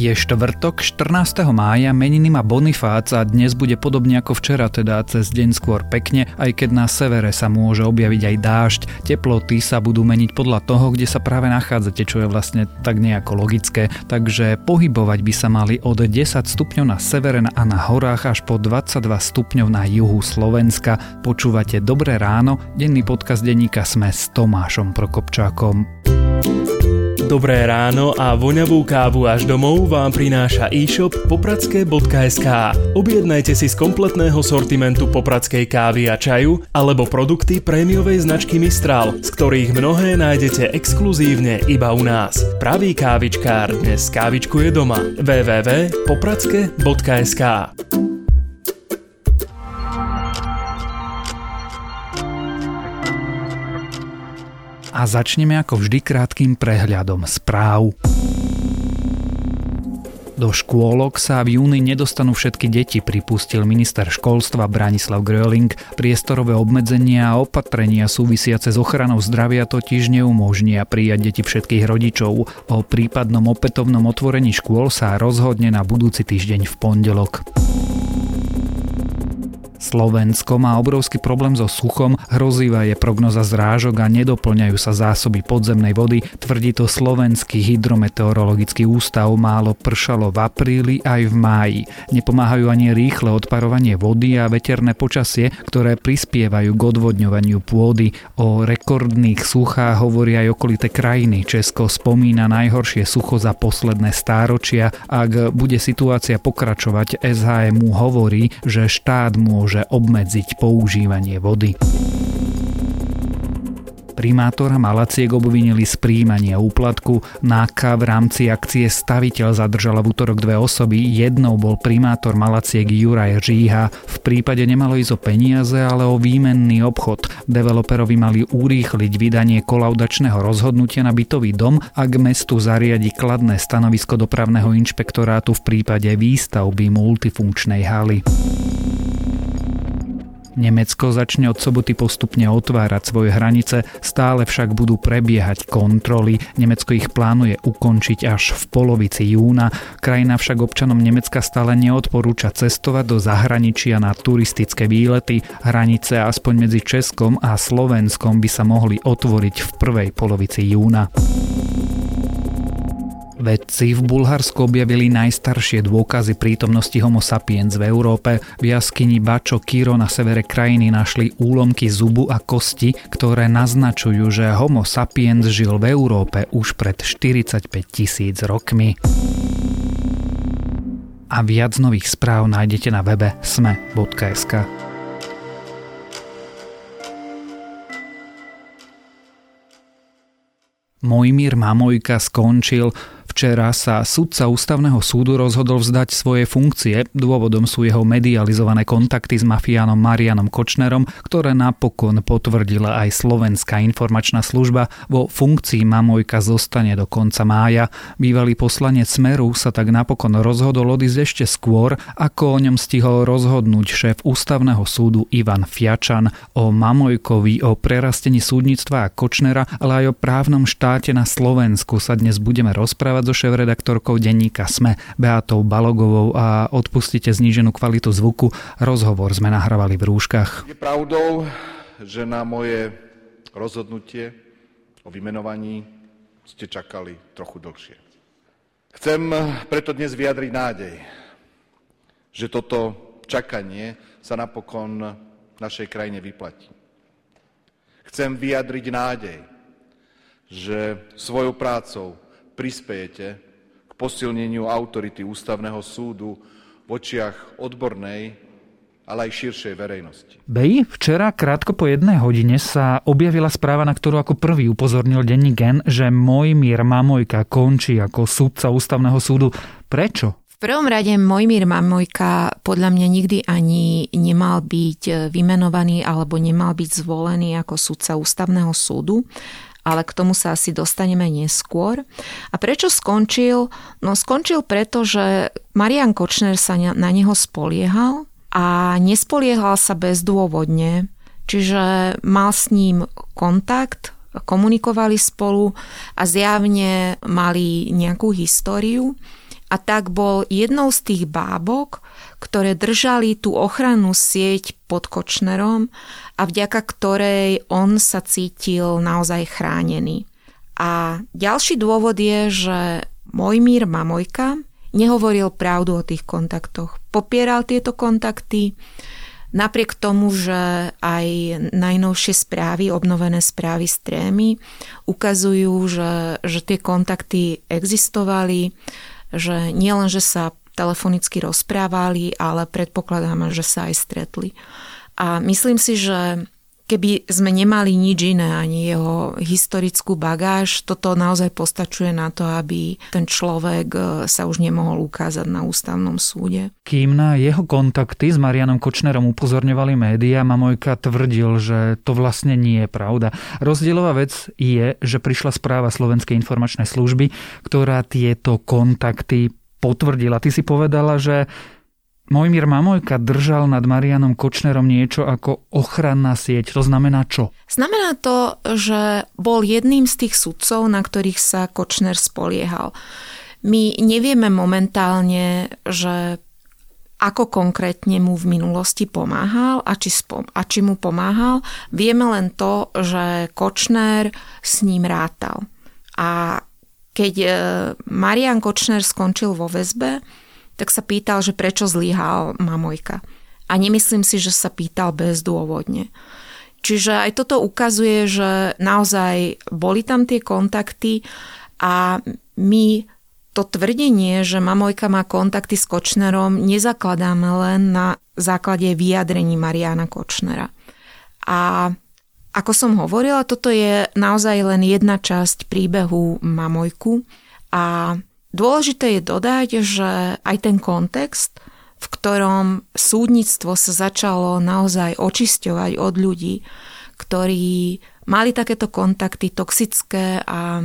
Je štvrtok, 14. mája, meniny má Bonifác a dnes bude podobne ako včera, teda cez deň skôr pekne, aj keď na severe sa môže objaviť aj dážď. Teploty sa budú meniť podľa toho, kde sa práve nachádzate, čo je vlastne tak nejako logické. Takže pohybovať by sa mali od 10 stupňov na severe a na horách až po 22 stupňov na juhu Slovenska. Počúvate Dobré ráno, denný podcast denníka Sme s Tomášom Prokopčákom. Dobré ráno a voňavú kávu až domov vám prináša e-shop popradské.sk. Objednajte si z kompletného sortimentu popradskej kávy a čaju alebo produkty prémiovej značky Mistral, z ktorých mnohé nájdete exkluzívne iba u nás. Pravý kávičkár dnes kávičkuje doma. www.popradske.sk a začneme ako vždy krátkým prehľadom správ. Do škôlok sa v júni nedostanú všetky deti, pripustil minister školstva Branislav Gröling. Priestorové obmedzenia a opatrenia súvisiace s ochranou zdravia totiž neumožnia prijať deti všetkých rodičov. O prípadnom opätovnom otvorení škôl sa rozhodne na budúci týždeň v pondelok. Slovensko má obrovský problém so suchom, hrozivá je prognoza zrážok a nedoplňajú sa zásoby podzemnej vody, tvrdí to Slovenský hydrometeorologický ústav, málo pršalo v apríli aj v máji. Nepomáhajú ani rýchle odparovanie vody a veterné počasie, ktoré prispievajú k odvodňovaniu pôdy. O rekordných suchách hovoria aj okolité krajiny. Česko spomína najhoršie sucho za posledné stáročia. Ak bude situácia pokračovať, SHMU hovorí, že štát môže môže obmedziť používanie vody. Primátora Malaciek obvinili z príjmania úplatku. Náka v rámci akcie Staviteľ zadržala v útorok dve osoby. Jednou bol primátor Malaciek Juraj Žíha. V prípade nemalo ísť o peniaze, ale o výmenný obchod. Developerovi mali urýchliť vydanie kolaudačného rozhodnutia na bytový dom, ak mestu zariadi kladné stanovisko dopravného inšpektorátu v prípade výstavby multifunkčnej haly. Nemecko začne od soboty postupne otvárať svoje hranice, stále však budú prebiehať kontroly. Nemecko ich plánuje ukončiť až v polovici júna. Krajina však občanom Nemecka stále neodporúča cestovať do zahraničia na turistické výlety. Hranice aspoň medzi Českom a Slovenskom by sa mohli otvoriť v prvej polovici júna. Vedci v Bulharsku objavili najstaršie dôkazy prítomnosti homo sapiens v Európe. V jaskyni Bačo Kiro na severe krajiny našli úlomky zubu a kosti, ktoré naznačujú, že homo sapiens žil v Európe už pred 45 tisíc rokmi. A viac nových správ nájdete na webe sme.sk. Mojmír Mamojka skončil Včera sa sudca ústavného súdu rozhodol vzdať svoje funkcie. Dôvodom sú jeho medializované kontakty s mafiánom Marianom Kočnerom, ktoré napokon potvrdila aj Slovenská informačná služba. Vo funkcii Mamojka zostane do konca mája. Bývalý poslanec Smeru sa tak napokon rozhodol odísť ešte skôr, ako o ňom stihol rozhodnúť šéf ústavného súdu Ivan Fiačan. O Mamojkovi, o prerastení súdnictva a Kočnera, ale aj o právnom štáte na Slovensku sa dnes budeme rozprávať so šéf-redaktorkou denníka SME Beatou Balogovou a odpustite zníženú kvalitu zvuku. Rozhovor sme nahrávali v rúškach. Je pravdou, že na moje rozhodnutie o vymenovaní ste čakali trochu dlhšie. Chcem preto dnes vyjadriť nádej, že toto čakanie sa napokon našej krajine vyplatí. Chcem vyjadriť nádej, že svojou prácou prispejete k posilneniu autority ústavného súdu v očiach odbornej, ale aj širšej verejnosti. Bej, včera krátko po jednej hodine sa objavila správa, na ktorú ako prvý upozornil denní Gen, že Mojmír Mamojka končí ako súdca ústavného súdu. Prečo? V prvom rade Mojmír Mamojka podľa mňa nikdy ani nemal byť vymenovaný alebo nemal byť zvolený ako súdca ústavného súdu ale k tomu sa asi dostaneme neskôr. A prečo skončil? No skončil preto, že Marian Kočner sa na neho spoliehal a nespoliehal sa bezdôvodne, čiže mal s ním kontakt, komunikovali spolu a zjavne mali nejakú históriu a tak bol jednou z tých bábok, ktoré držali tú ochrannú sieť pod Kočnerom a vďaka ktorej on sa cítil naozaj chránený. A ďalší dôvod je, že Mojmír Mamojka nehovoril pravdu o tých kontaktoch. Popieral tieto kontakty, Napriek tomu, že aj najnovšie správy, obnovené správy z trémy ukazujú, že, že tie kontakty existovali, že nielen, že sa telefonicky rozprávali, ale predpokladáme, že sa aj stretli. A myslím si, že keby sme nemali nič iné, ani jeho historickú bagáž, toto naozaj postačuje na to, aby ten človek e, sa už nemohol ukázať na ústavnom súde. Kým na jeho kontakty s Marianom Kočnerom upozorňovali médiá, Mamojka tvrdil, že to vlastne nie je pravda. Rozdielová vec je, že prišla správa Slovenskej informačnej služby, ktorá tieto kontakty potvrdila. Ty si povedala, že Mojmír Mamojka držal nad Marianom Kočnerom niečo ako ochranná sieť. To znamená čo? Znamená to, že bol jedným z tých sudcov, na ktorých sa Kočner spoliehal. My nevieme momentálne, že ako konkrétne mu v minulosti pomáhal a či, spom- a či mu pomáhal. Vieme len to, že Kočner s ním rátal. A keď e, Marian Kočner skončil vo väzbe, tak sa pýtal, že prečo zlyhal Mamojka. A nemyslím si, že sa pýtal bezdôvodne. Čiže aj toto ukazuje, že naozaj boli tam tie kontakty a my to tvrdenie, že Mamojka má kontakty s Kočnerom, nezakladáme len na základe vyjadrení Mariana Kočnera. A ako som hovorila, toto je naozaj len jedna časť príbehu Mamojku a Dôležité je dodať, že aj ten kontext, v ktorom súdnictvo sa začalo naozaj očisťovať od ľudí, ktorí mali takéto kontakty, toxické a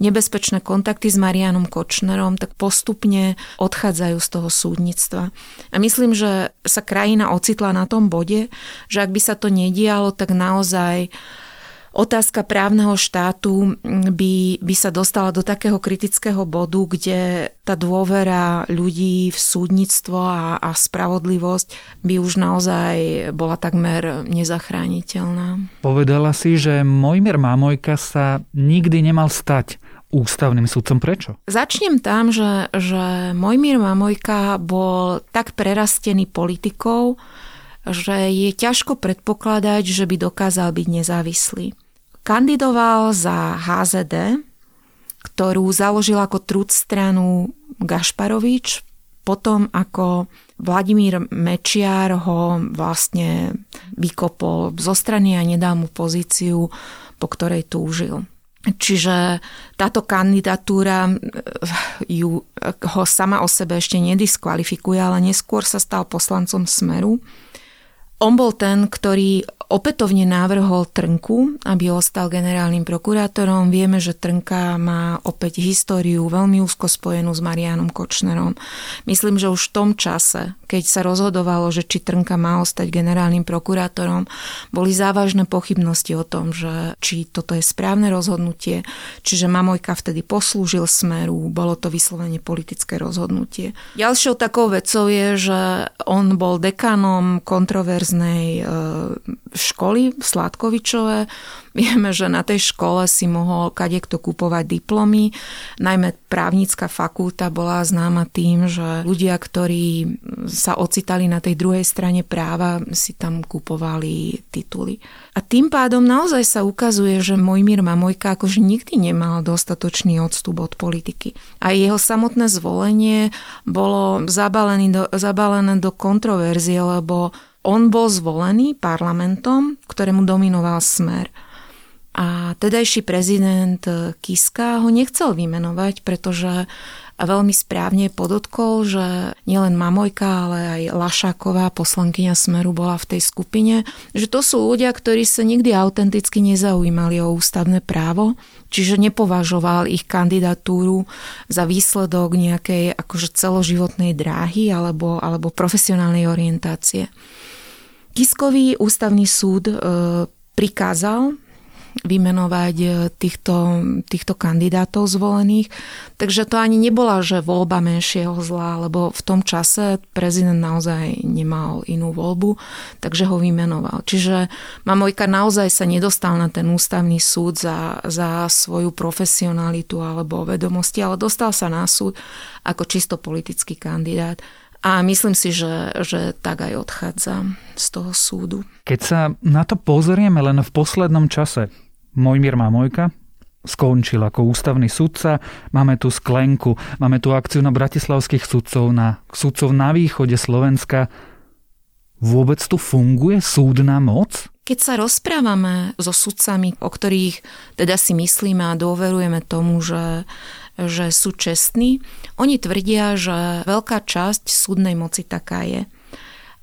nebezpečné kontakty s Marianom Kočnerom, tak postupne odchádzajú z toho súdnictva. A myslím, že sa krajina ocitla na tom bode, že ak by sa to nedialo, tak naozaj otázka právneho štátu by, by sa dostala do takého kritického bodu, kde tá dôvera ľudí v súdnictvo a, a spravodlivosť by už naozaj bola takmer nezachrániteľná. Povedala si, že Mojmer Mámojka sa nikdy nemal stať ústavným sudcom. Prečo? Začnem tam, že, že Mojmír Mamojka bol tak prerastený politikou, že je ťažko predpokladať, že by dokázal byť nezávislý. Kandidoval za HZD, ktorú založil ako trud stranu Gašparovič, potom ako Vladimír Mečiar ho vlastne vykopol zo strany a nedal mu pozíciu, po ktorej túžil. Čiže táto kandidatúra eh, ju, ho sama o sebe ešte nediskvalifikuje, ale neskôr sa stal poslancom Smeru. On bol ten, ktorý opätovne návrhol Trnku, aby ostal generálnym prokurátorom. Vieme, že Trnka má opäť históriu veľmi úzko spojenú s Marianom Kočnerom. Myslím, že už v tom čase, keď sa rozhodovalo, že či Trnka má ostať generálnym prokurátorom, boli závažné pochybnosti o tom, že či toto je správne rozhodnutie, čiže Mamojka vtedy poslúžil smeru, bolo to vyslovene politické rozhodnutie. Ďalšou takou vecou je, že on bol dekanom kontroverznej e, školy Sládkovičové. Vieme, že na tej škole si mohol kadekto kupovať diplomy. Najmä právnická fakulta bola známa tým, že ľudia, ktorí sa ocitali na tej druhej strane práva, si tam kupovali tituly. A tým pádom naozaj sa ukazuje, že Mojmír Mamojka akože nikdy nemal dostatočný odstup od politiky. A jeho samotné zvolenie bolo zabalené do, zabalené do kontroverzie, lebo on bol zvolený parlamentom, ktorému dominoval smer. A tedajší prezident Kiska ho nechcel vymenovať, pretože veľmi správne podotkol, že nielen Mamojka, ale aj Lašáková, poslankyňa Smeru, bola v tej skupine, že to sú ľudia, ktorí sa nikdy autenticky nezaujímali o ústavné právo, čiže nepovažoval ich kandidatúru za výsledok nejakej akože celoživotnej dráhy alebo, alebo profesionálnej orientácie. Kiskový ústavný súd e, prikázal vymenovať e, týchto, týchto kandidátov zvolených. Takže to ani nebola, že voľba menšieho zla, lebo v tom čase prezident naozaj nemal inú voľbu, takže ho vymenoval. Čiže Mamojka naozaj sa nedostal na ten ústavný súd za, za svoju profesionalitu alebo vedomosti, ale dostal sa na súd ako čisto politický kandidát. A myslím si, že, že tak aj odchádza z toho súdu. Keď sa na to pozrieme len v poslednom čase, Mojmír Mamojka skončil ako ústavný sudca, máme tu sklenku, máme tu akciu na bratislavských sudcov, na sudcov na východe Slovenska. Vôbec tu funguje súdna moc? Keď sa rozprávame so sudcami, o ktorých teda si myslíme a dôverujeme tomu, že že sú čestní. Oni tvrdia, že veľká časť súdnej moci taká je.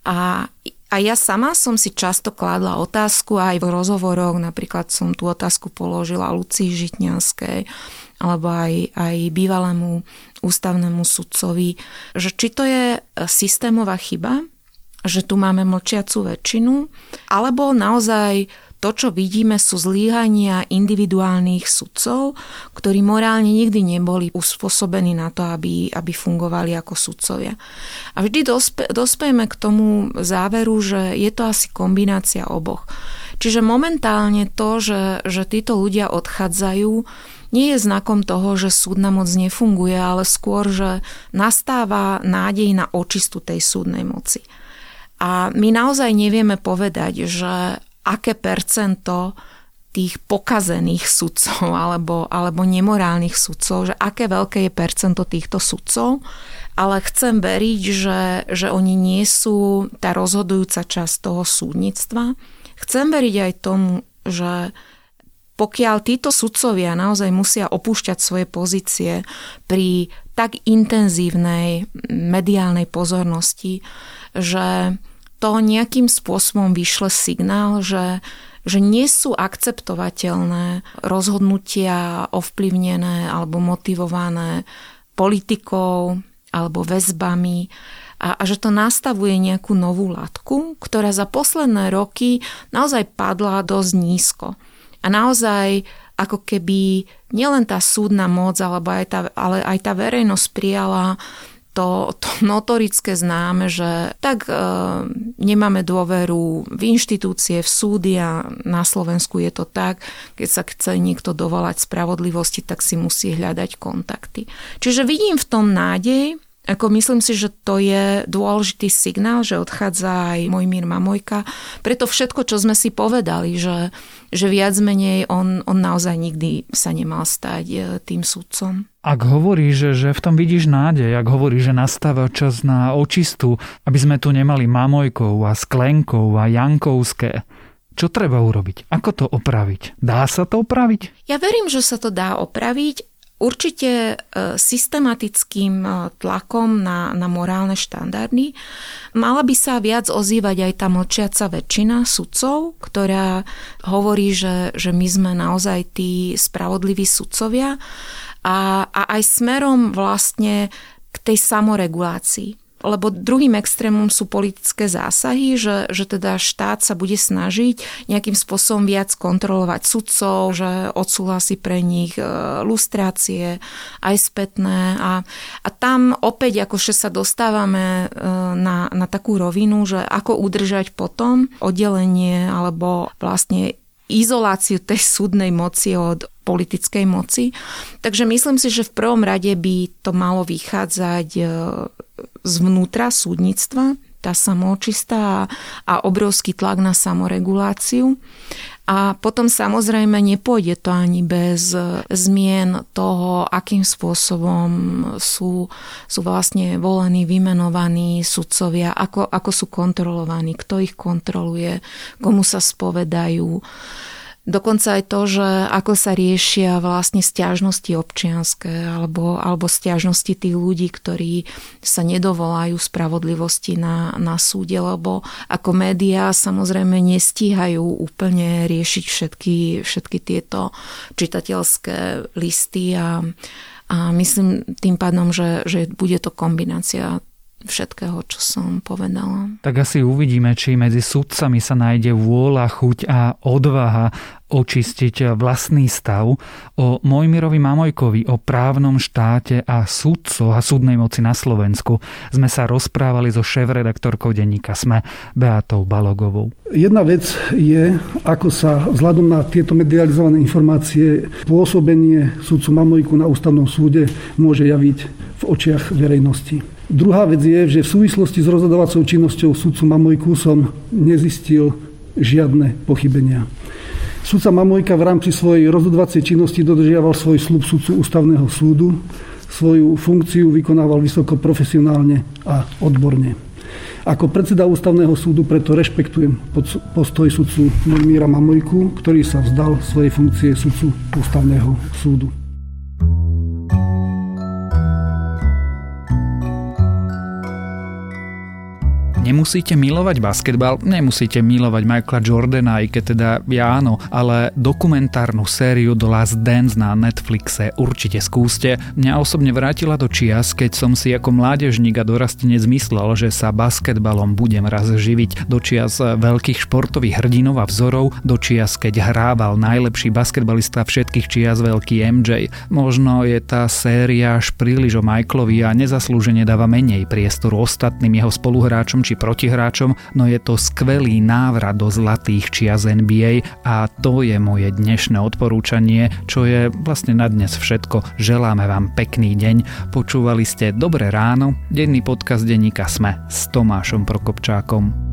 A, a ja sama som si často kládla otázku aj v rozhovoroch, napríklad som tú otázku položila Lucii Žitňanskej alebo aj, aj bývalému ústavnému sudcovi, že či to je systémová chyba, že tu máme mlčiacu väčšinu, alebo naozaj to, čo vidíme, sú zlíhania individuálnych sudcov, ktorí morálne nikdy neboli uspôsobení na to, aby, aby fungovali ako sudcovia. A vždy dospe, dospejeme k tomu záveru, že je to asi kombinácia oboch. Čiže momentálne to, že, že títo ľudia odchádzajú, nie je znakom toho, že súdna moc nefunguje, ale skôr, že nastáva nádej na očistu tej súdnej moci. A my naozaj nevieme povedať, že aké percento tých pokazených sudcov alebo, alebo nemorálnych sudcov, že aké veľké je percento týchto sudcov, ale chcem veriť, že, že oni nie sú tá rozhodujúca časť toho súdnictva. Chcem veriť aj tomu, že pokiaľ títo sudcovia naozaj musia opúšťať svoje pozície pri tak intenzívnej mediálnej pozornosti, že to nejakým spôsobom vyšle signál, že že nie sú akceptovateľné rozhodnutia ovplyvnené alebo motivované politikou alebo väzbami a, a že to nastavuje nejakú novú latku, ktorá za posledné roky naozaj padla dosť nízko. A naozaj ako keby nielen tá súdna moc, alebo aj tá, ale aj tá verejnosť prijala to, to notorické známe, že tak e, nemáme dôveru v inštitúcie, v súdy a na Slovensku je to tak, keď sa chce niekto dovolať spravodlivosti, tak si musí hľadať kontakty. Čiže vidím v tom nádej, ako myslím si, že to je dôležitý signál, že odchádza aj môj mír Mamojka. Preto všetko, čo sme si povedali, že, že viac menej on, on naozaj nikdy sa nemal stať e, tým sudcom. Ak hovoríš, že, že v tom vidíš nádej, ak hovoríš, že nastáva čas na očistu, aby sme tu nemali Mamojkov a Sklenkov a Jankovské, čo treba urobiť? Ako to opraviť? Dá sa to opraviť? Ja verím, že sa to dá opraviť určite e, systematickým e, tlakom na, na morálne štandardy. Mala by sa viac ozývať aj tá mlčiaca väčšina sudcov, ktorá hovorí, že, že my sme naozaj tí spravodliví sudcovia a, a aj smerom vlastne k tej samoregulácii lebo druhým extrémom sú politické zásahy, že, že teda štát sa bude snažiť nejakým spôsobom viac kontrolovať sudcov, že odsúhlasí pre nich e, lustrácie, aj spätné a, a tam opäť akože sa dostávame e, na, na takú rovinu, že ako udržať potom oddelenie alebo vlastne izoláciu tej súdnej moci od politickej moci. Takže myslím si, že v prvom rade by to malo vychádzať e, zvnútra súdnictva, tá samoočistá a obrovský tlak na samoreguláciu. A potom samozrejme nepôjde to ani bez zmien toho, akým spôsobom sú, sú vlastne volení, vymenovaní sudcovia, ako, ako sú kontrolovaní, kto ich kontroluje, komu sa spovedajú Dokonca aj to, že ako sa riešia vlastne stiažnosti občianské alebo, alebo stiažnosti tých ľudí, ktorí sa nedovolajú spravodlivosti na, na súde, lebo ako médiá samozrejme nestíhajú úplne riešiť všetky, všetky tieto čitateľské listy a, a myslím tým pádom, že, že bude to kombinácia všetkého, čo som povedala. Tak asi uvidíme, či medzi sudcami sa nájde vôľa, chuť a odvaha očistiť vlastný stav, o Mojmirovi Mamojkovi, o právnom štáte a súdcoch a súdnej moci na Slovensku sme sa rozprávali so šéf-redaktorkou denníka SME Beatou Balogovou. Jedna vec je, ako sa vzhľadom na tieto medializované informácie pôsobenie súdcu Mamojku na ústavnom súde môže javiť v očiach verejnosti. Druhá vec je, že v súvislosti s rozhodovacou činnosťou súdcu Mamojku som nezistil žiadne pochybenia. Sudca Mamojka v rámci svojej rozhodovacej činnosti dodržiaval svoj slub sudcu ústavného súdu, svoju funkciu vykonával vysoko profesionálne a odborne. Ako predseda ústavného súdu preto rešpektujem postoj sudcu Míra Mamojku, ktorý sa vzdal svojej funkcie sudcu ústavného súdu. Nemusíte milovať basketbal, nemusíte milovať Michaela Jordana, aj keď teda ja áno, ale dokumentárnu sériu The Last Dance na Netflixe určite skúste. Mňa osobne vrátila do čias, keď som si ako mládežník a dorastenec myslel, že sa basketbalom budem raz živiť. Do čias veľkých športových hrdinov a vzorov, do čias, keď hrával najlepší basketbalista všetkých čias veľký MJ. Možno je tá séria až príliš o Michaelovi a nezaslúžene dáva menej priestoru ostatným jeho spoluhráčom či protihráčom, no je to skvelý návrat do zlatých čias NBA a to je moje dnešné odporúčanie, čo je vlastne na dnes všetko. Želáme vám pekný deň. Počúvali ste Dobré ráno, denný podcast denníka Sme s Tomášom Prokopčákom.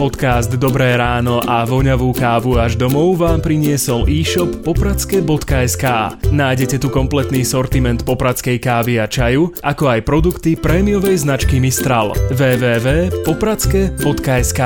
Podcast Dobré ráno a voňavú kávu až domov vám priniesol e-shop popradske.sk. Nájdete tu kompletný sortiment popradskej kávy a čaju, ako aj produkty prémiovej značky Mistral. www.popradske.sk